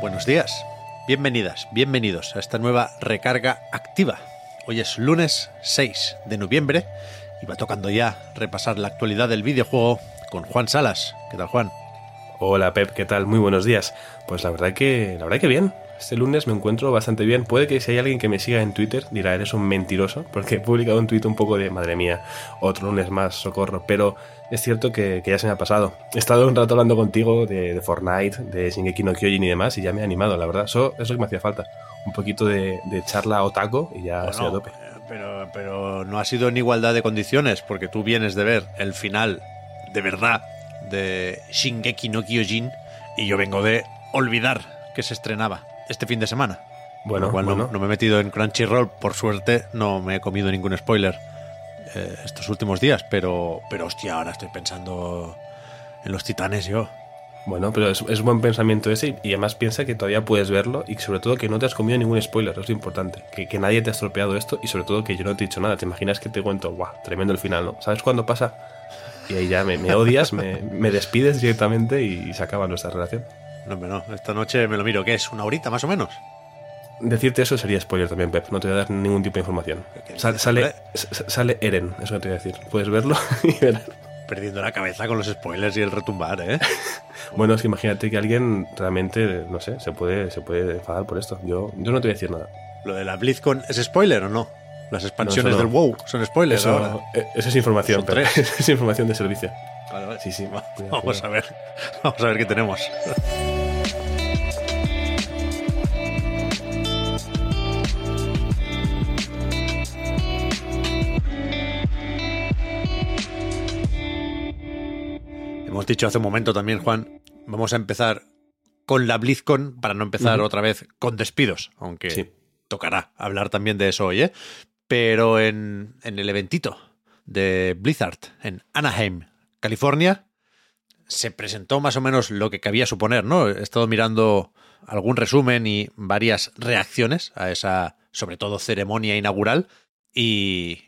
Buenos días, bienvenidas, bienvenidos a esta nueva recarga activa. Hoy es lunes 6 de noviembre y va tocando ya repasar la actualidad del videojuego con Juan Salas. ¿Qué tal, Juan? Hola Pep, ¿qué tal? Muy buenos días. Pues la verdad que la verdad que bien. Este lunes me encuentro bastante bien. Puede que si hay alguien que me siga en Twitter dirá eres un mentiroso, porque he publicado un tweet un poco de madre mía, otro lunes más, socorro. Pero es cierto que, ya se me ha pasado. He estado un rato hablando contigo de, Fortnite, de Shingeki no Kyojin y demás, y ya me ha animado, la verdad. Eso, es lo que me hacía falta. Un poquito de, charla otaco y ya estoy a tope. Pero, pero no ha sido en igualdad de condiciones, porque tú vienes de ver el final de verdad de Shingeki no Kyojin y yo vengo de olvidar que se estrenaba este fin de semana. Bueno, cual No, me he metido en Crunchyroll, por suerte no me he comido ningún spoiler eh, estos últimos días, pero, pero hostia, ahora estoy pensando en los titanes yo. Bueno, pero es, es, buen pensamiento ese y además piensa que todavía puedes verlo y sobre todo que no te has comido ningún spoiler, es lo importante. Que, que, nadie te ha estropeado esto y sobre todo que yo no te he dicho nada. Te imaginas que te cuento, guau, tremendo el final, ¿no? ¿Sabes cuándo pasa? y ahí ya me, odias, me, despides directamente y, se acaba nuestra relación. No, no, esta noche me lo miro, ¿qué es? ¿Una horita más o menos? Decirte eso sería spoiler también, Pep. No te voy a dar ningún tipo de información. sale, sale Eren, eso te voy a decir. Puedes verlo y ver. Perdiendo la cabeza con los spoilers y el retumbar, ¿eh? bueno, es que imagínate que alguien realmente, no sé, se puede, se puede enfadar por esto. Yo, yo no te voy a decir nada. ¿Lo de la BlizzCon es spoiler o no? Las expansiones del WoW son spoilers. Eso, eh, es información, pero es información de servicio. Vale, Sí, sí. vamos a ver. Vamos a ver qué tenemos. Hemos dicho hace un momento también, Juan, vamos a empezar con la BlizzCon para no empezar otra vez con despidos, aunque tocará hablar también de eso hoy, ¿eh? pero en, el eventito de Blizzard en Anaheim, California, se presentó más o menos lo que cabía suponer, ¿no? He estado mirando algún resumen y varias reacciones a esa, sobre todo, ceremonia inaugural y,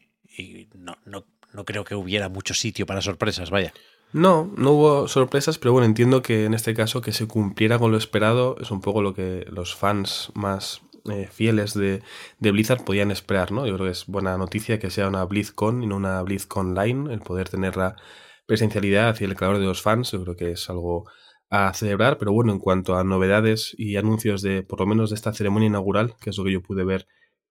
no, no, creo que hubiera mucho sitio para sorpresas, vaya. No, no hubo sorpresas, pero bueno, entiendo que en este caso que se cumpliera con lo esperado es un poco lo que los fans más eh, fieles de, Blizzard podían esperar, ¿no? Yo creo que es buena noticia que sea una BlizzCon y no una BlizzCon Line, el poder tener la presencialidad y el calor de los fans, yo creo que es algo a celebrar, pero bueno, en cuanto a novedades y anuncios de, por lo menos de esta ceremonia inaugural, que es lo que yo pude ver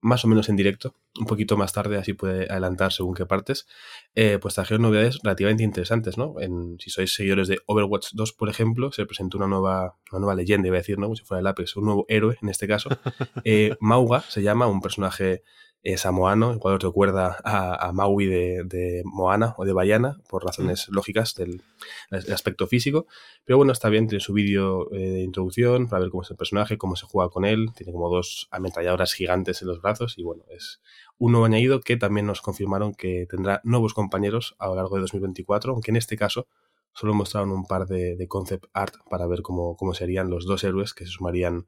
más o menos en directo, un poquito más tarde, así puede adelantar según qué partes, eh, pues trajeron novedades relativamente interesantes, ¿no? En, si sois seguidores de Overwatch 2, por ejemplo, se presentó una nueva, una nueva leyenda, iba a decir, ¿no? Como si fuera el Apex, un nuevo héroe en este caso. Eh, Mauga se llama, un personaje eh, samoano, igual os recuerda a, Maui de, Moana o de Bayana, por razones lógicas del, aspecto físico. Pero bueno, está bien, tiene su vídeo eh, de introducción para ver cómo es el personaje, cómo se juega con él. Tiene como dos ametralladoras gigantes en los brazos y bueno, es un nuevo añadido que también nos confirmaron que tendrá nuevos compañeros a lo largo de 2024, aunque en este caso solo mostraron un par de, concept art para ver cómo, cómo serían los dos héroes que se sumarían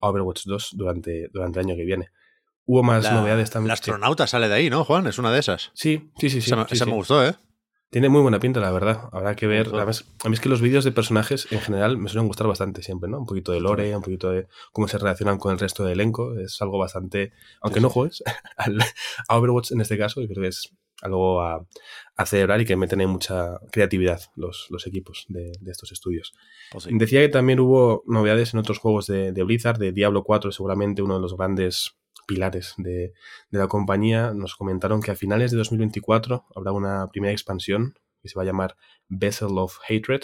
a Overwatch 2 durante, durante el año que viene. Hubo más novedades también. El astronauta sale de ahí, ¿no, Juan? Es una de esas. Sí, sí, sí. sí, esa, me gustó, ¿eh? Tiene muy buena pinta, la verdad. Habrá que ver. a mí es que los vídeos de personajes en general me suelen gustar bastante siempre, ¿no? Un poquito de lore, un poquito de cómo se relacionan con el resto del elenco. Es algo bastante. Aunque no juegues a Overwatch en este caso, yo creo que es algo a, celebrar y que meten en mucha creatividad los, los equipos de, estos estudios. Pues Decía que también hubo novedades en otros juegos de, de Blizzard, de Diablo 4, seguramente uno de los grandes pilares de, la compañía, nos comentaron que a finales de 2024 habrá una primera expansión que se va a llamar Vessel of Hatred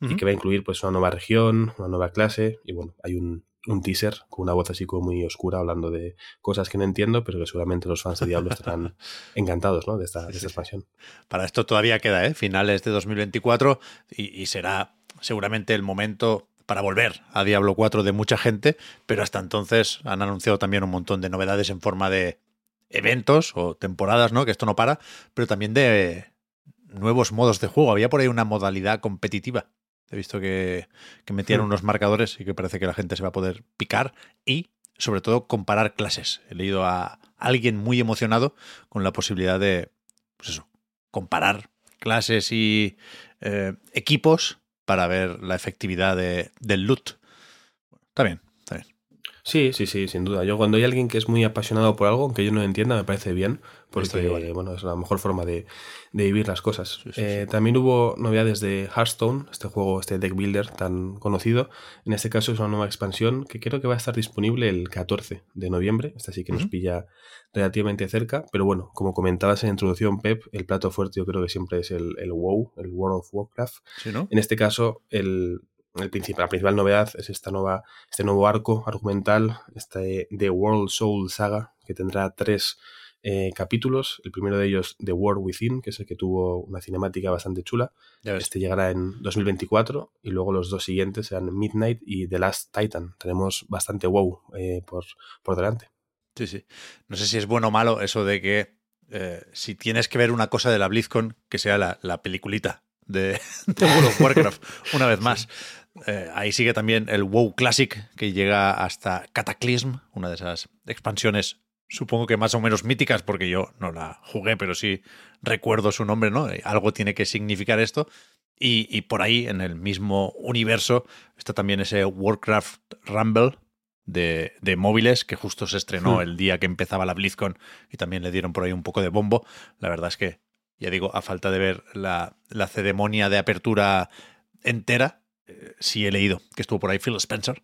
y que va a incluir pues una nueva región, una nueva clase y bueno, hay un, un teaser con una voz así como muy oscura hablando de cosas que no entiendo, pero que seguramente los fans de Diablo estarán encantados ¿no? de, esta, de esta expansión. Para esto todavía queda, ¿eh? finales de 2024 y, y será seguramente el momento para volver a Diablo 4 de mucha gente, pero hasta entonces han anunciado también un montón de novedades en forma de eventos o temporadas, ¿no? Que esto no para, pero también de nuevos modos de juego. Había por ahí una modalidad competitiva He visto que, que metían hmm. unos marcadores y que parece que la gente se va a poder picar y, sobre todo, comparar clases. He leído a alguien muy emocionado con la posibilidad de, pues eso, comparar clases y eh, equipos para ver la efectividad de, del loot. Está está bien. Sí, sí, sí, sin duda. Yo cuando hay alguien que es muy apasionado por algo, aunque yo no entienda, me parece bien, porque bueno, es la mejor forma de, vivir las cosas. Eh, también hubo novedades de Hearthstone, este juego, este deck builder tan conocido. En este caso es una nueva expansión que creo que va a estar disponible el 14 de noviembre. Esta sí que nos pilla relativamente cerca, pero bueno, como comentabas en la introducción, Pep, el plato fuerte yo creo que siempre es el, el WoW, el World of Warcraft. En este caso, el, el principal, la principal novedad es esta nueva, este nuevo arco argumental, este The World Soul Saga, que tendrá tres eh, capítulos. El primero de ellos, The World Within, que es el que tuvo una cinemática bastante chula. Este llegará en 2024 y luego los dos siguientes serán Midnight y The Last Titan. Tenemos bastante wow eh, por, por delante. Sí, sí. No sé si es bueno o malo eso de que eh, si tienes que ver una cosa de la BlizzCon, que sea la, la peliculita de, World of Warcraft, una vez más. Eh, ahí sigue también el WoW Classic, que llega hasta Cataclysm, una de esas expansiones, supongo que más o menos míticas, porque yo no la jugué, pero sí recuerdo su nombre, ¿no? Eh, algo tiene que significar esto. Y, por ahí, en el mismo universo, está también ese Warcraft Rumble, de, móviles que justo se estrenó hmm. el día que empezaba la BlizzCon y también le dieron por ahí un poco de bombo. La verdad es que, ya digo, a falta de ver la, la ceremonia de apertura entera, eh, sí he leído que estuvo por ahí Phil Spencer,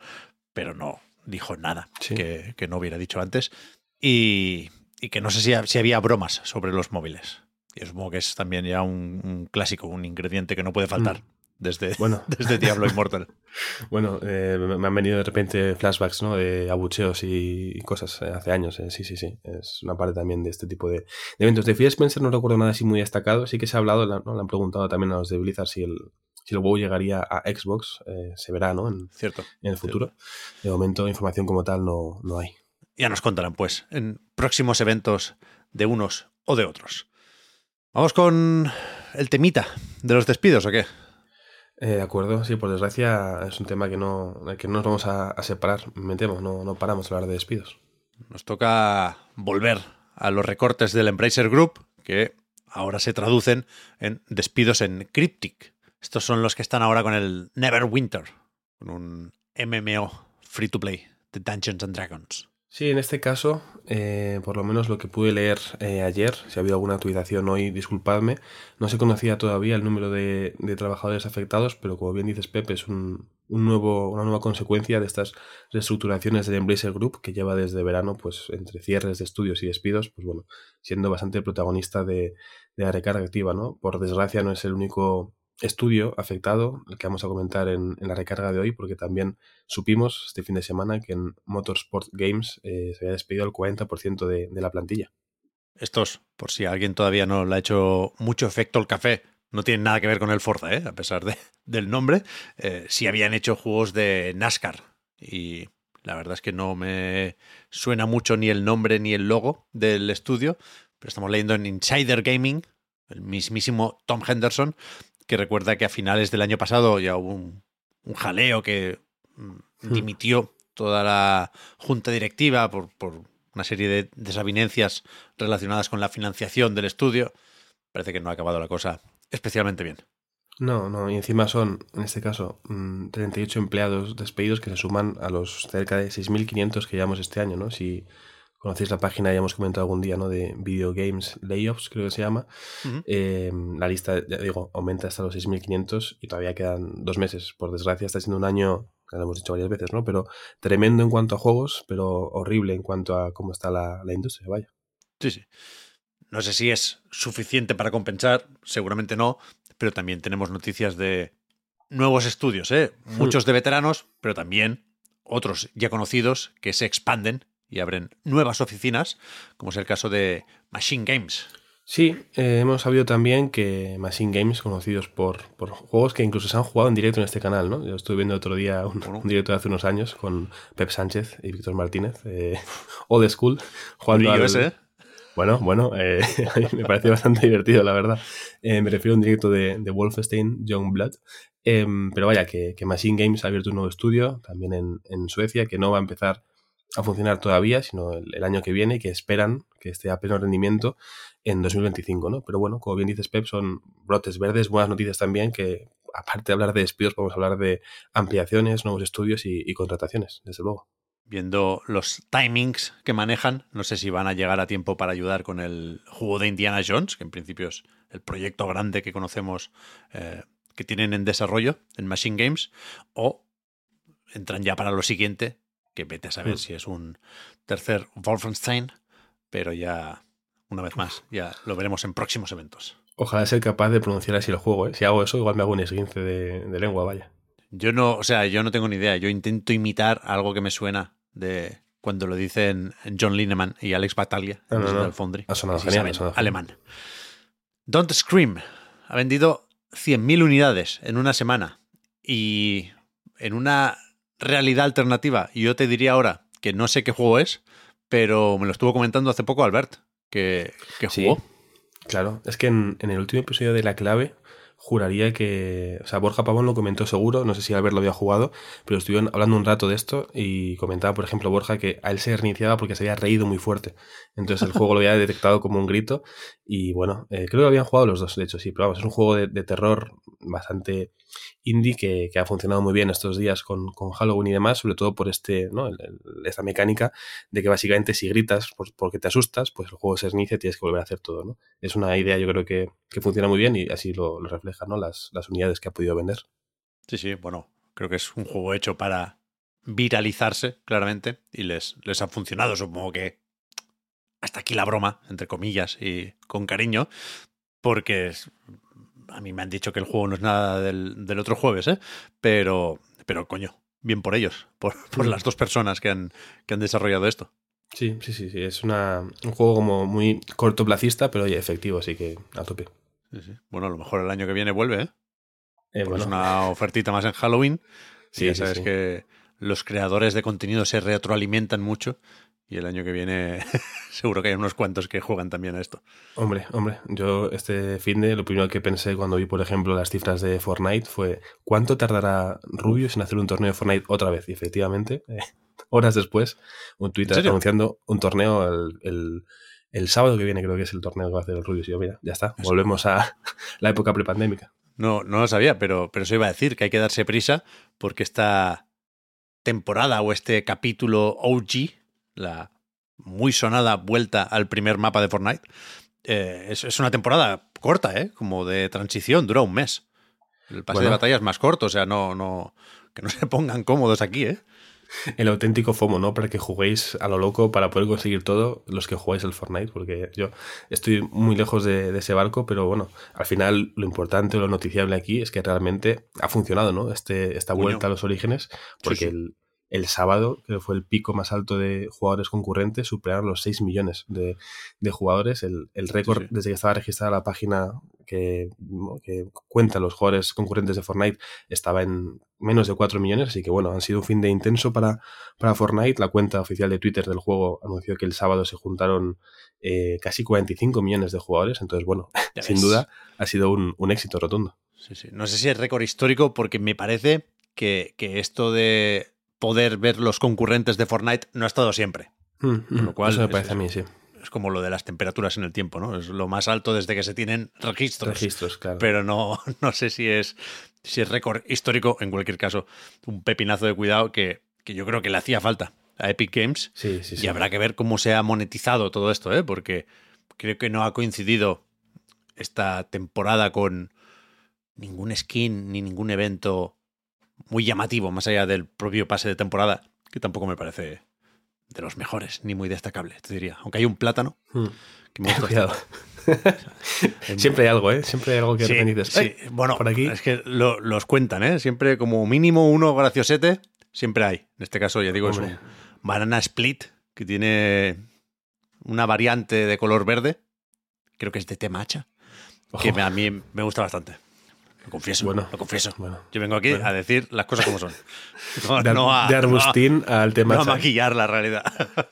pero no dijo nada que, no hubiera dicho antes. Y, que no sé si, si, había bromas sobre los móviles. Y supongo que es también ya un, clásico, un ingrediente que no puede faltar. Mm. Desde, bueno. desde Diablo Immortal. bueno, eh, me han venido de repente flashbacks ¿no? de abucheos y, cosas eh, hace años. sí, sí, sí. Es una parte también de este tipo de, eventos. De Phil Spencer no recuerdo nada así muy destacado. Sí que se ha hablado, ¿no? le han preguntado también a los de Blizzard si el, si el WoW llegaría a Xbox, eh, se verá, ¿no? En, cierto, en el futuro. De momento, información como tal no, no hay. Ya nos contarán, pues, en próximos eventos de unos o de otros. Vamos con el temita de los despidos, ¿o qué? Eh, de acuerdo, sí, por desgracia es un tema que no, que no nos vamos a, separar, me temo, no, no paramos de hablar de despidos. Nos toca volver a los recortes del Embracer Group, que ahora se traducen en despidos en Cryptic. Estos son los que están ahora con el Neverwinter, con un MMO free to play de Dungeons and Dragons. Sí, en este caso, eh, por lo menos lo que pude leer eh, ayer, si ha habido alguna actualización hoy, disculpadme, no se conocía todavía el número de, trabajadores afectados, pero como bien dices Pepe, es un, nuevo, una nueva consecuencia de estas reestructuraciones del Embracer Group que lleva desde verano, pues entre cierres de estudios y despidos, pues bueno, siendo bastante protagonista de, de la recarga activa, ¿no? Por desgracia no es el único estudio afectado, el que vamos a comentar en, la recarga de hoy, porque también supimos este fin de semana que en Motorsport Games eh, se había despedido el 40% de, de, la plantilla. Estos, por si alguien todavía no le ha hecho mucho efecto el café, no tienen nada que ver con el Forza, ¿eh? a pesar de, del nombre. Eh, sí habían hecho juegos de NASCAR y la verdad es que no me suena mucho ni el nombre ni el logo del estudio, pero estamos leyendo en Insider Gaming, el mismísimo Tom Henderson que recuerda que a finales del año pasado ya hubo un, jaleo que mm, hmm. dimitió toda la junta directiva por, una serie de desavinencias relacionadas con la financiación del estudio. Parece que no ha acabado la cosa especialmente bien. No, no, y encima son, en este caso, 38 mm, empleados despedidos que se suman a los cerca de 6.500 que llevamos este año, ¿no? Si conocéis la página, ya hemos comentado algún día, ¿no? De Video Games Layoffs, creo que se llama. Eh, la lista, ya digo, aumenta hasta los 6.500 y todavía quedan dos meses. Por desgracia, está siendo un año, ya lo hemos dicho varias veces, ¿no? Pero tremendo en cuanto a juegos, pero horrible en cuanto a cómo está la, industria, vaya. Sí, sí. No sé si es suficiente para compensar, seguramente no, pero también tenemos noticias de nuevos estudios, ¿eh? Hmm. Muchos de veteranos, pero también otros ya conocidos que se expanden y abren nuevas oficinas, como es el caso de Machine Games. Sí, eh, hemos sabido también que Machine Games, conocidos por, por, juegos que incluso se han jugado en directo en este canal, ¿no? Yo estuve viendo otro día un, directo de hace unos años con Pep Sánchez y Víctor Martínez, eh, Old School, jugando al... ese, ¿eh? Bueno, bueno, eh, me parece bastante divertido, la verdad. Eh, me refiero a un directo de, de Wolfenstein, Young Blood. Em, pero vaya, que, que, Machine Games ha abierto un nuevo estudio también en, en Suecia, que no va a empezar a funcionar todavía, sino el, año que viene, que esperan que esté a pleno rendimiento en 2025, ¿no? Pero bueno, como bien dices, Pep, son brotes verdes, buenas noticias también, que aparte de hablar de despidos, podemos hablar de ampliaciones, nuevos estudios y, contrataciones, desde luego. Viendo los timings que manejan, no sé si van a llegar a tiempo para ayudar con el juego de Indiana Jones, que en principio es el proyecto grande que conocemos eh, que tienen en desarrollo en Machine Games, o entran ya para lo siguiente, que vete a saber mm. si es un tercer Wolfenstein, pero ya, una vez más, ya lo veremos en próximos eventos. Ojalá ser capaz de pronunciar así el juego, ¿eh? Si hago eso, igual me hago un esguince de, lengua, vaya. Yo no, o sea, yo no tengo ni idea. Yo intento imitar algo que me suena de cuando lo dicen John Lineman y Alex Battaglia no, no, Ha sonado genial, alemán. Don't Scream ha vendido 100.000 unidades en una semana y en una realidad alternativa. Y yo te diría ahora que no sé qué juego es, pero me lo estuvo comentando hace poco Albert, que, que jugó. claro, es que en, en, el último episodio de La Clave juraría que. O sea, Borja Pavón lo comentó seguro, no sé si Albert lo había jugado, pero estuvieron hablando un rato de esto y comentaba, por ejemplo, Borja que a él se reiniciaba porque se había reído muy fuerte. Entonces el juego lo había detectado como un grito y bueno, eh, creo que habían jugado los dos, de hecho, sí, pero vamos, es un juego de, de terror bastante indie que, ha funcionado muy bien estos días con, Halloween y demás, sobre todo por este, ¿no? esta mecánica de que básicamente si gritas porque te asustas, pues el juego se reinicia y tienes que volver a hacer todo. ¿no? Es una idea yo creo que, funciona muy bien y así lo, refleja ¿no? las, las unidades que ha podido vender. Sí, sí, bueno, creo que es un juego hecho para viralizarse, claramente, y les, les ha funcionado, supongo que hasta aquí la broma, entre comillas, y con cariño, porque a mí me han dicho que el juego no es nada del, otro jueves, ¿eh? Pero, pero coño, bien por ellos, por, por las dos personas que han, que han desarrollado esto. Sí, sí, sí, sí. Es una, un juego como muy cortoplacista, pero oye, efectivo, así que a tope. Sí, sí. Bueno, a lo mejor el año que viene vuelve, ¿eh? eh Es una ofertita más en Halloween. Sí, ya sabes que los creadores de contenido se retroalimentan mucho y el año que viene seguro que hay unos cuantos que juegan también a esto. Hombre, hombre, yo este fin de lo primero que pensé cuando vi, por ejemplo, las cifras de Fortnite fue ¿cuánto tardará Rubius en hacer un torneo de Fortnite otra vez? Y efectivamente, eh, horas después, un Twitter anunciando un torneo el, el, sábado que viene, creo que es el torneo que va a hacer el Rubius. Y yo, mira, ya está, volvemos a la época prepandémica. No, no lo sabía, pero, pero eso iba a decir, que hay que darse prisa porque esta temporada o este capítulo OG la muy sonada vuelta al primer mapa de Fortnite. Eh, es, una temporada corta, ¿eh? Como de transición, dura un mes. El pase de batalla es más corto, o sea, no, no, que no se pongan cómodos aquí, ¿eh? El auténtico FOMO, ¿no? Para que juguéis a lo loco para poder conseguir todo los que jugáis el Fortnite, porque yo estoy muy lejos de, ese barco, pero bueno, al final lo importante, lo noticiable aquí es que realmente ha funcionado, ¿no? Este, esta vuelta a los orígenes, porque El, el sábado, que fue el pico más alto de jugadores concurrentes, superaron los 6 millones de, jugadores. El, récord desde que estaba registrada la página que, cuenta los jugadores concurrentes de Fortnite estaba en menos de 4 millones, así que bueno, han sido un fin de intenso para, para Fortnite. La cuenta oficial de Twitter del juego anunció que el sábado se juntaron eh, casi 45 millones de jugadores, entonces bueno, sin duda ha sido un, éxito rotundo. No sé si es récord histórico porque me parece que, que esto de poder ver los concurrentes de Fortnite no ha estado siempre. Mm, mm, lo cual eso me parece a mí, sí. Es como lo de las temperaturas en el tiempo, ¿no? Es lo más alto desde que se tienen registros. Registros, claro. Pero no, no sé si es, si es récord histórico. En cualquier caso, un pepinazo de cuidado que, que yo creo que le hacía falta a Epic Games. Sí, sí, y habrá que ver cómo se ha monetizado todo esto, ¿eh? Porque creo que no ha coincidido esta temporada con ningún skin ni ningún evento muy llamativo, más allá del propio pase de temporada, que tampoco me parece de los mejores, ni muy destacable, te diría. Aunque hay un plátano hmm. que me gusta. Siempre hay algo, ¿eh? Siempre hay algo que sí, Sí. Bueno, por aquí. es que los cuentan, ¿eh? Siempre como mínimo uno graciosete siempre hay. En este caso, ya digo, es un banana split que tiene una variante de color verde. Creo que es de temacha. Que a mí me gusta bastante. Lo confieso, bueno, lo confieso. Yo vengo aquí a decir las cosas como son. No, a, de Arbustín al tema. No a maquillar la realidad.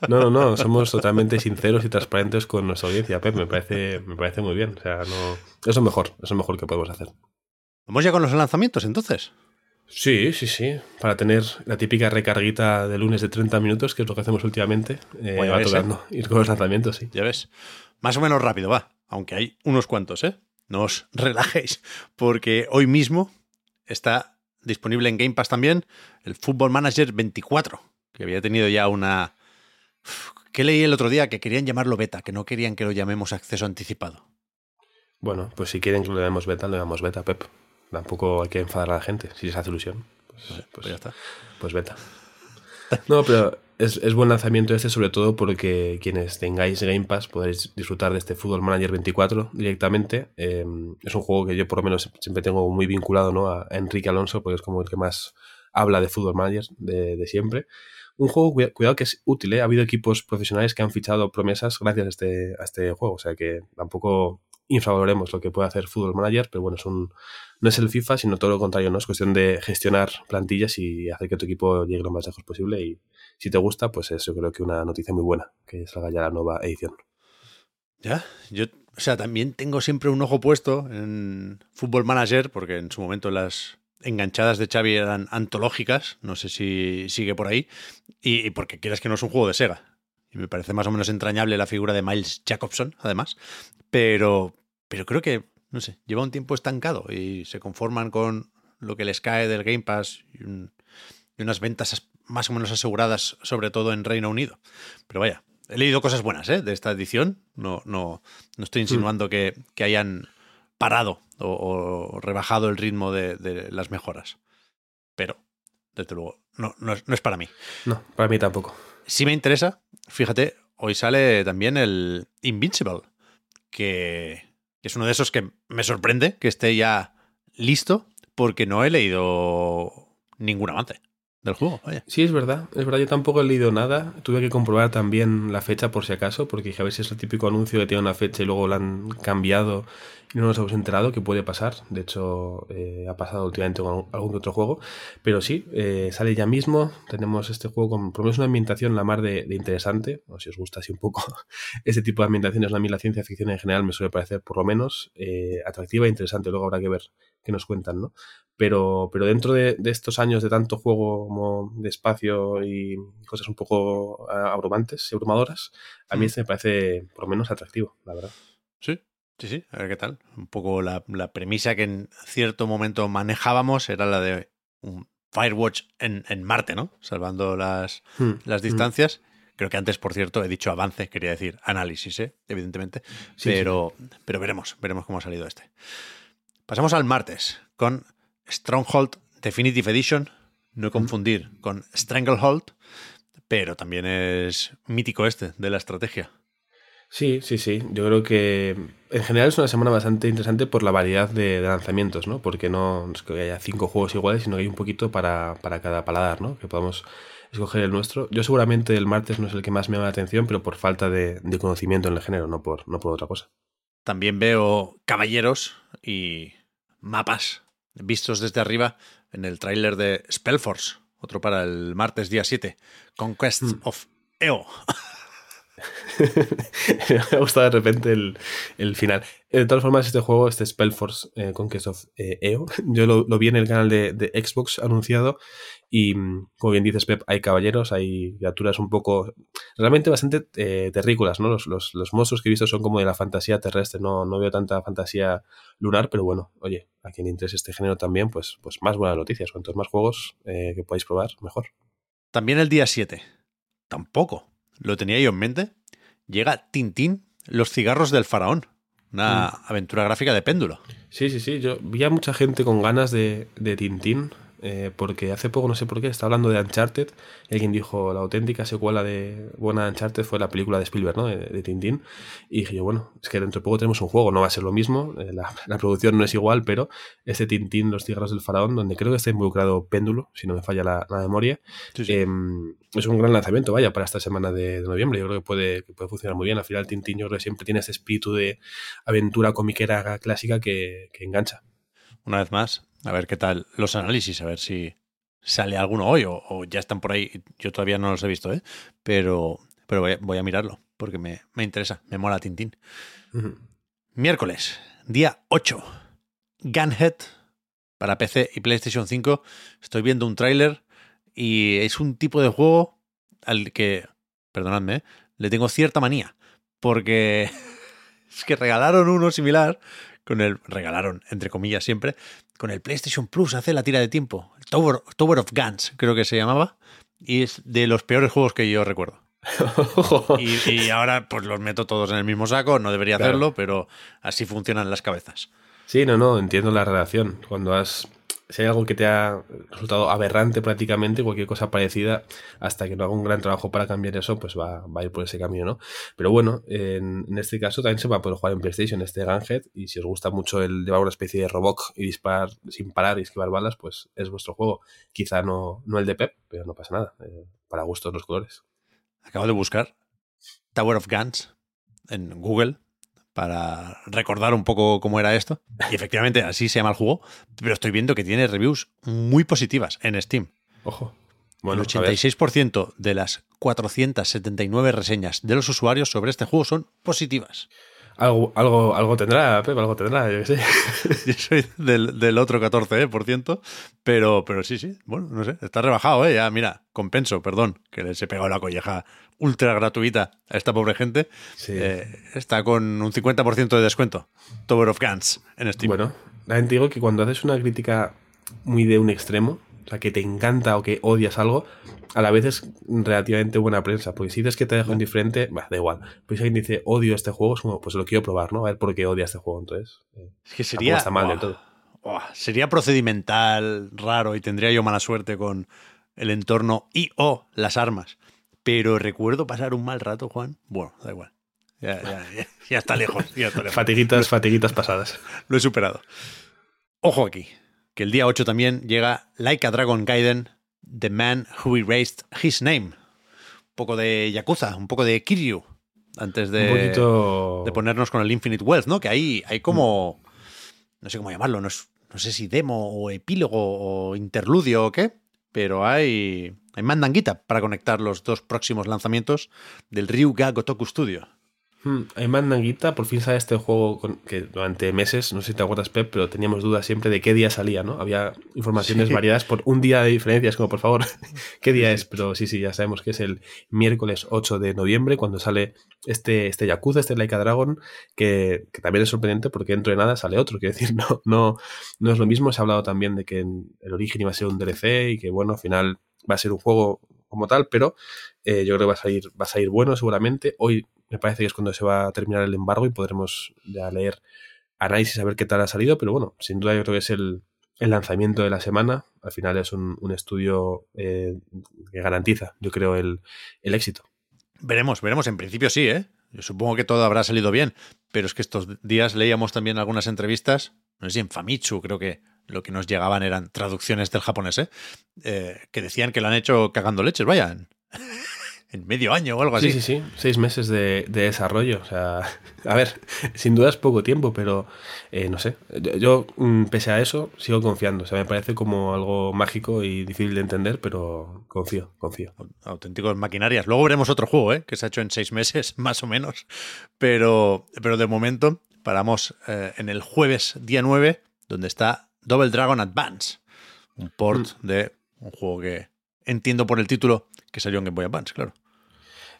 No, no, no. Somos totalmente sinceros y transparentes con nuestra audiencia, Pep. Me parece, me parece muy bien. O sea, no. Eso es mejor. Eso es lo mejor que podemos hacer. ¿Vamos ya con los lanzamientos entonces? Sí, sí, sí. Para tener la típica recarguita de lunes de 30 minutos, que es lo que hacemos últimamente, eh, va tocando ¿eh? ir con los lanzamientos, sí. Ya ves. Más o menos rápido, va. Aunque hay unos cuantos, ¿eh? No os relajéis, porque hoy mismo está disponible en Game Pass también el Football Manager 24, que había tenido ya una... ¿Qué leí el otro día? Que querían llamarlo beta, que no querían que lo llamemos acceso anticipado. Bueno, pues si quieren que lo llamemos beta, lo llamamos beta, Pep. Tampoco hay que enfadar a la gente. Si les hace ilusión, pues, pues, pues, ya está. Pues beta. No, pero es, buen lanzamiento este, sobre todo porque quienes tengáis Game Pass podéis disfrutar de este Football Manager 24 directamente. Em, es un juego que yo por lo menos siempre tengo muy vinculado ¿no? a Enrique Alonso, porque es como el que más habla de Football Manager de, siempre. Un juego, cuidado, que es útil, ¿eh? Ha habido equipos profesionales que han fichado promesas gracias a este, a este juego, o sea que tampoco infravaloremos lo que puede hacer Football Manager, pero bueno, es un, no es el FIFA, sino todo lo contrario, ¿no? Es cuestión de gestionar plantillas y hacer que tu equipo llegue lo más lejos posible. Y si te gusta, pues es yo creo que una noticia muy buena, que salga ya la nueva edición. Ya, yo, o sea, también tengo siempre un ojo puesto en Football Manager, porque en su momento las enganchadas de Xavi eran antológicas, no sé si sigue por ahí, y porque quieras que no es un juego de Sega. Y me parece más o menos entrañable la figura de Miles Jacobson, además. Pero, pero creo que, no sé, lleva un tiempo estancado y se conforman con lo que les cae del Game Pass y, unas ventas más o menos aseguradas, sobre todo en Reino Unido. Pero vaya, he leído cosas buenas ¿eh? de esta edición. No, no, no estoy mm. insinuando que, hayan parado o, rebajado el ritmo de, las mejoras. Pero, desde luego, no, no, es, para mí. No, para mí tampoco. Si me interesa, fíjate, hoy sale también el Invincible, que, es uno de esos que me sorprende que esté ya listo porque no he leído ningún avance del juego. Sí, es verdad. Es verdad, yo tampoco he leído nada. Tuve que comprobar también la fecha por si acaso, porque dije a ver si es el típico anuncio que tiene una fecha y luego la han cambiado y no nos hemos enterado que puede pasar. De hecho, eh, ha pasado últimamente con algún otro juego. Pero sí, eh, sale ya mismo. Tenemos este juego con por lo menos una ambientación la mar de, interesante. O si os gusta así un poco este tipo de ambientaciones, a mí la ciencia ficción en general me suele parecer por lo menos eh, atractiva e interesante. Luego habrá que ver qué nos cuentan, ¿no? Pero, pero dentro de, estos años de tanto juego como de espacio y cosas un poco ah, abrumantes y abrumadoras, a mí mm. este me parece por lo menos atractivo, la verdad. Sí, sí, sí, a ver qué tal. Un poco la, premisa que en cierto momento manejábamos era la de un Firewatch en, en Marte, ¿no? Salvando las, mm, las mm. distancias. Creo que antes, por cierto, he dicho avance, quería decir análisis, ¿eh? evidentemente. pero, pero veremos, veremos cómo ha salido este. Pasamos al martes con Stronghold Definitive Edition, no confundir con Stranglehold, pero también es mítico este de la estrategia. Sí, sí, sí. Yo creo que en general es una semana bastante interesante por la variedad de, lanzamientos, ¿no? Porque no es que haya cinco juegos iguales, sino que hay un poquito para, cada paladar, ¿no? Que podamos escoger el nuestro. Yo seguramente el martes no es el que más me llama la atención, pero por falta de, conocimiento en el género, no por, no por otra cosa. También veo caballeros y mapas vistos desde arriba en el tráiler de Spellforce, otro para el martes día 7, Conquest mm. of EO. me ha gustado de repente el, final. De todas formas, este juego, este Spellforce eh, Conquest of EO, eh, yo lo, vi en el canal de, de, Xbox anunciado y, como bien dices, Pep, hay caballeros, hay criaturas un poco, realmente bastante eh, terrícolas, ¿no? Los, los, los, monstruos que he visto son como de la fantasía terrestre, no, no veo tanta fantasía lunar, pero bueno, oye, a quien le interese este género también, pues, pues más buenas noticias. Cuantos más juegos eh, que podáis probar, mejor. También el día 7. Tampoco. ¿Lo tenía yo en mente? Llega Tintín, Los cigarros del faraón. Una mm. aventura gráfica de péndulo. Sí, sí, sí. Yo vi a mucha gente con ganas de, de Tintín eh, porque hace poco, no sé por qué, está hablando de Uncharted. Y alguien dijo, la auténtica secuela de buena Uncharted fue la película de Spielberg, ¿no? De, Tintín. Y dije yo, bueno, es que dentro de poco tenemos un juego, no va a ser lo mismo, eh, la, producción no es igual, pero este Tintín, Los Tigres del Faraón, donde creo que está involucrado Péndulo, si no me falla la, memoria, em, es un gran lanzamiento, vaya, para esta semana de, noviembre. Yo creo que puede, que puede funcionar muy bien. Al final, Tintín, yo creo que siempre tiene ese espíritu de aventura comiquera clásica que, que engancha. Una vez más, a ver qué tal los análisis, a ver si sale alguno hoy o, ya están por ahí. Yo todavía no los he visto, ¿eh? pero, pero voy, a, mirarlo porque me, interesa, me mola Tintín. Miércoles, día 8. Gunhead para PC y PlayStation 5. Estoy viendo un tráiler y es un tipo de juego al que, perdonadme, ¿eh? le tengo cierta manía. Porque es que regalaron uno similar con el. Regalaron, entre comillas, siempre. Con el PlayStation Plus hace la tira de tiempo. Tower, Tower of Guns, creo que se llamaba. Y es de los peores juegos que yo recuerdo. y, ahora pues los meto todos en el mismo saco, no debería hacerlo, pero así funcionan las cabezas. Sí, no, no, entiendo la relación. Cuando has si hay algo que te ha resultado aberrante prácticamente, cualquier cosa parecida, hasta que no haga un gran trabajo para cambiar eso, pues va, va a ir por ese camino, ¿no? Pero bueno, en, este caso también se va a poder jugar en PlayStation este Gunhead, y si os gusta mucho el llevar una especie de robot y disparar sin parar y esquivar balas, pues es vuestro juego. Quizá no, no el de Pep, pero no pasa nada. Eh, para gustos los colores. Acabo de buscar Tower of Guns en Google para recordar un poco cómo era esto. Y efectivamente, así se llama el juego. Pero estoy viendo que tiene reviews muy positivas en Steam. Ojo. Bueno, el 86% de las 479 reseñas de los usuarios sobre este juego son positivas. Algo, algo, algo tendrá, Pep, algo tendrá, yo sé. yo soy del, otro 14%, pero, pero sí, sí, bueno, no sé, está rebajado, ¿eh? Ya, mira, compenso, perdón, que les he pegado la colleja ultra gratuita a esta pobre gente. Eh, está con un 50% de descuento, Tower of Guns, en Steam. Bueno, la gente digo que cuando haces una crítica muy de un extremo, o sea, que te encanta o que odias algo, a la vez es relativamente buena prensa. Porque si dices que te dejo indiferente, bah, da igual. Pues si alguien dice odio este juego, es como, pues lo quiero probar, ¿no? A ver por qué odia este juego. Entonces, eh, es que sería. Está mal del todo. sería procedimental, raro, y tendría yo mala suerte con el entorno y o las armas. Pero recuerdo pasar un mal rato, Juan. Bueno, da igual. Ya, ya, ya, está lejos. Ya está lejos. Fatiguitas, fatiguitas pasadas. Lo he superado. Ojo aquí que el día 8 también llega Like a Dragon Gaiden, The Man Who Erased His Name. Un poco de Yakuza, un poco de Kiryu, antes de, de ponernos con el Infinite Wealth, ¿no? Que ahí hay como, no sé cómo llamarlo, no, no sé si demo o epílogo o interludio o qué, pero hay, hay mandanguita para conectar los dos próximos lanzamientos del Ryuga Gotoku Studio. Hmm, hay mandanguita, por fin sale este juego que durante meses, no sé si te acuerdas, Pep, pero teníamos dudas siempre de qué día salía, ¿no? Había informaciones variadas por un día de diferencia, es como, por favor, ¿qué día es? Pero sí, sí, ya sabemos que es el miércoles 8 de noviembre, cuando sale este, este Yakuza, este Laika Dragon, que, también es sorprendente porque dentro de nada sale otro, quiero decir, no, no, no es lo mismo. Se ha hablado también de que el origen iba a ser un DLC y que, bueno, al final va a ser un juego como tal, pero eh, yo creo que va a salir, va a salir bueno seguramente. Hoy me parece que es cuando se va a terminar el embargo y podremos ya leer análisis a ver qué tal ha salido, pero bueno, sin duda yo creo que es el, lanzamiento de la semana. Al final es un, estudio eh, que garantiza, yo creo, el, éxito. Veremos, veremos. En principio sí, ¿eh? Yo supongo que todo habrá salido bien, pero es que estos días leíamos también algunas entrevistas, no sé si en Famitsu, creo que lo que nos llegaban eran traducciones del japonés, ¿eh? eh que decían que lo han hecho cagando leches, vayan en medio año o algo así. Sí, sí, sí, seis meses de, desarrollo. O sea, a ver, sin duda es poco tiempo, pero eh, no sé. Yo, mm, pese a eso, sigo confiando. O sea, me parece como algo mágico y difícil de entender, pero confío, confío. Auténticos maquinarias. Luego veremos otro juego, ¿eh? que se ha hecho en seis meses, más o menos. Pero, pero de momento paramos eh, en el jueves día 9, donde está Double Dragon Advance. Un port mm. de un juego que entiendo por el título que salió en Game Boy Advance, claro.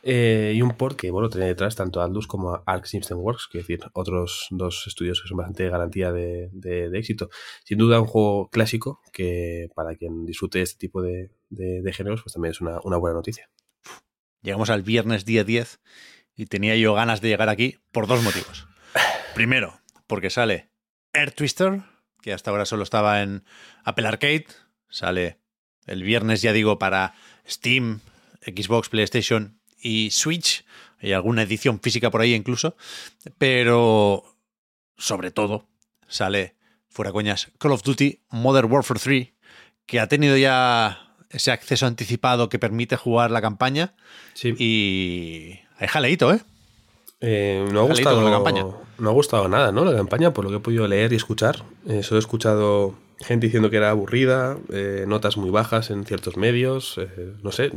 Eh, y un port que, bueno, tiene detrás tanto Aldus como Arc System Works, que decir, otros dos estudios que son bastante garantía de, éxito. Sin duda, un juego clásico que para quien disfrute este tipo de, géneros, pues también es una, buena noticia. Llegamos al viernes día 10 y tenía yo ganas de llegar aquí por dos motivos. Primero, porque sale Air Twister, que hasta ahora solo estaba en Apple Arcade, sale el viernes, ya digo, para Steam, Xbox, PlayStation y Switch. Hay alguna edición física por ahí incluso. Pero sobre todo sale, fuera coñas, Call of Duty Modern Warfare 3, que ha tenido ya ese acceso anticipado que permite jugar la campaña. Sí. Y hay jaleito, ¿eh? Eh, no ha gustado la campaña. No ha gustado nada, ¿no? La campaña, por lo que he podido leer y escuchar. Eh, solo he escuchado gente diciendo que era aburrida, eh, notas muy bajas en ciertos medios. eh, no sé,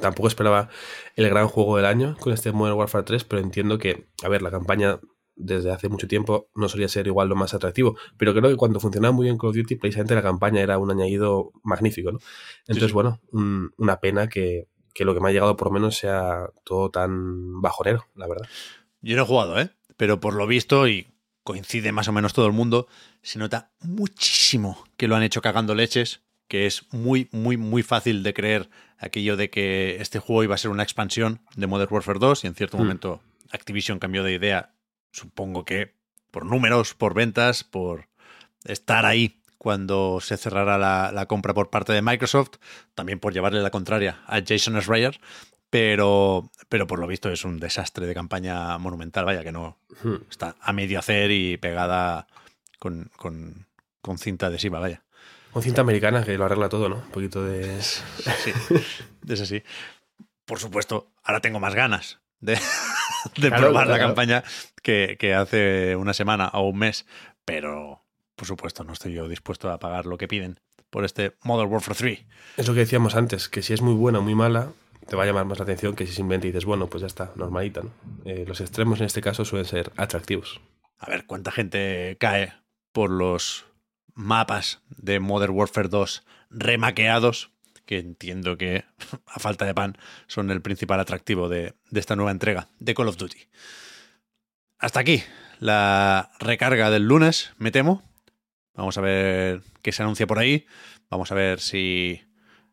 tampoco esperaba el gran juego del año con este Modern Warfare 3, pero entiendo que, a ver, la campaña desde hace mucho tiempo no solía ser igual lo más atractivo, pero creo que cuando funcionaba muy bien Call of Duty, precisamente la campaña era un añadido magnífico, ¿no? Entonces, sí. bueno, un- una pena que, que lo que me ha llegado por menos sea todo tan bajonero, la verdad. Yo no he jugado, ¿eh? Pero por lo visto, y coincide más o menos todo el mundo, se nota muchísimo que lo han hecho cagando leches, que es muy, muy, muy fácil de creer aquello de que este juego iba a ser una expansión de Modern Warfare 2 y en cierto Hmm. momento Activision cambió de idea, supongo que por números, por ventas, por estar ahí cuando se cerrara la, la compra por parte de Microsoft, también por llevarle la contraria a Jason Schreier, pero, pero por lo visto es un desastre de campaña monumental, vaya que no Hmm. está a medio hacer y pegada con, con, con cinta adhesiva, vaya. Con cinta americana que lo arregla todo, ¿no? Un poquito de... Sí, es así. Por supuesto, ahora tengo más ganas de, de Claro, probar la campaña que, que hace una semana o un mes, pero por supuesto no estoy yo dispuesto a pagar lo que piden por este Modern Warfare 3. Es lo que decíamos antes, que si es muy buena o muy mala, te va a llamar más la atención que si simplemente dices, bueno, pues ya está, normalita, ¿no? Eh, los extremos en este caso suelen ser atractivos. A ver cuánta gente cae por los mapas de Modern Warfare 2 remaqueados, que entiendo que a falta de pan son el principal atractivo de, de esta nueva entrega de Call of Duty. Hasta aquí la recarga del lunes, me temo. Vamos a ver qué se anuncia por ahí. Vamos a ver si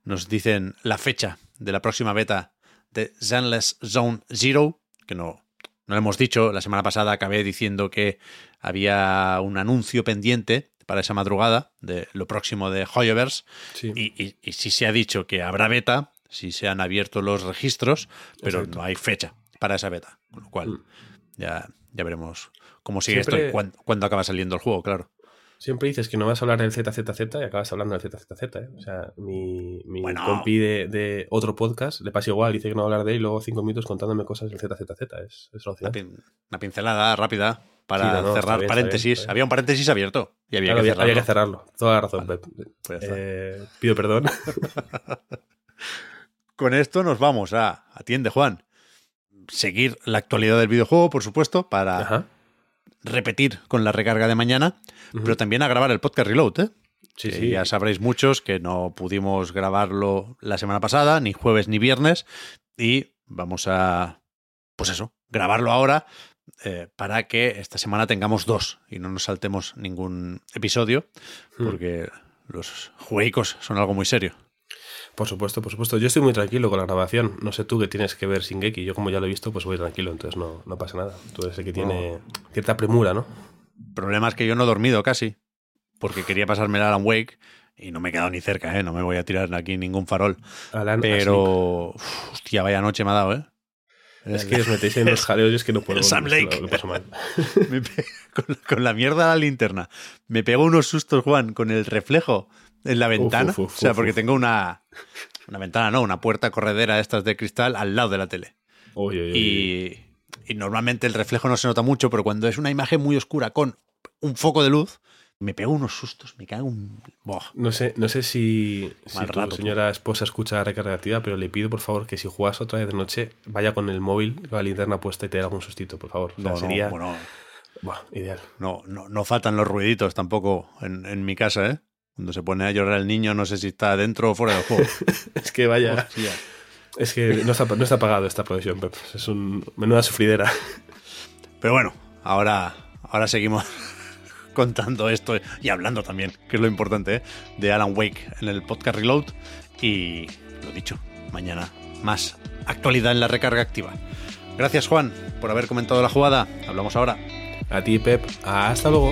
nos dicen la fecha de la próxima beta de Zenless Zone Zero, que no, no lo hemos dicho. La semana pasada acabé diciendo que había un anuncio pendiente para esa madrugada de lo próximo de Hoyoverse. Sí. Y, y, y sí se ha dicho que habrá beta, sí se han abierto los registros, pero Exacto. no hay fecha para esa beta. Con lo cual, Mm. ya, ya veremos cómo sigue Siempre- esto y cuándo, cuándo acaba saliendo el juego, claro. Siempre dices que no vas a hablar del ZZZ y acabas hablando del ZZZ, ¿eh? O sea, mi, mi Bueno. compi de, de otro podcast le pasa igual, dice que no va a hablar de él y luego cinco minutos contándome cosas del ZZZ. Es, es Una, pin- una pincelada rápida para Sí, no, cerrar bien, está paréntesis. bien, está bien. Había un paréntesis abierto y había Claro, que había, cerrarlo. había que cerrarlo. Toda la razón, Vale. Pep. Eh, pido perdón. Con esto nos vamos a Atiende Juan. Seguir la actualidad del videojuego, por supuesto, para Ajá. Repetir con la recarga de mañana, pero también a grabar el podcast Reload, ¿eh? Sí. Ya sabréis muchos que no pudimos grabarlo la semana pasada, ni jueves ni viernes, y vamos a, pues eso, grabarlo ahora eh, para que esta semana tengamos dos y no nos saltemos ningún episodio, Hmm. porque los juegos son algo muy serio. Por supuesto, por supuesto. Yo estoy muy tranquilo con la grabación. No sé tú qué tienes que ver sin Geki. Yo como ya lo he visto, pues voy tranquilo, entonces no, no pasa nada. Tú eres el que tiene cierta premura, ¿no? El problema es que yo no he dormido casi, porque quería pasarme el Alan Wake y no me he quedado ni cerca, ¿eh? No me voy a tirar aquí ningún farol. Alan, Pero, uf, hostia, vaya noche me ha dado, ¿eh? Es que os metéis en los jaleos y es que no puedo. Sam que Lake. Lo, lo paso mal. Me pe- con, la- con la mierda de la linterna. Me pegó unos sustos, Juan, con el reflejo en la ventana. uf, uf, o sea, porque tengo una, una ventana, no, una puerta corredera de estas de cristal al lado de la tele. Y, normalmente el reflejo no se nota mucho, pero cuando es una imagen muy oscura con un foco de luz, me pego unos sustos, me cago un... Buah. No sé, no sé si, si tu tú. señora esposa escucha recarga activa, pero le pido por favor que si juegas otra vez de noche, vaya con el móvil, con la linterna puesta y te dé algún sustito, por favor. O sea, No, no, sería bueno, buah, ideal. no, no, no faltan los ruiditos tampoco en, en mi casa, ¿eh? Cuando se pone a llorar el niño, no sé si está dentro o fuera del juego. Es que vaya, Hostia. es que no está, no está pagado esta producción, Pep. Es un menuda sufridera. Pero bueno, ahora, ahora seguimos contando esto y hablando también, que es lo importante, ¿eh? de Alan Wake en el podcast Reload. Y lo dicho, mañana más actualidad en la recarga activa. Gracias Juan por haber comentado la jugada. Hablamos ahora. A ti, Pep. Hasta luego.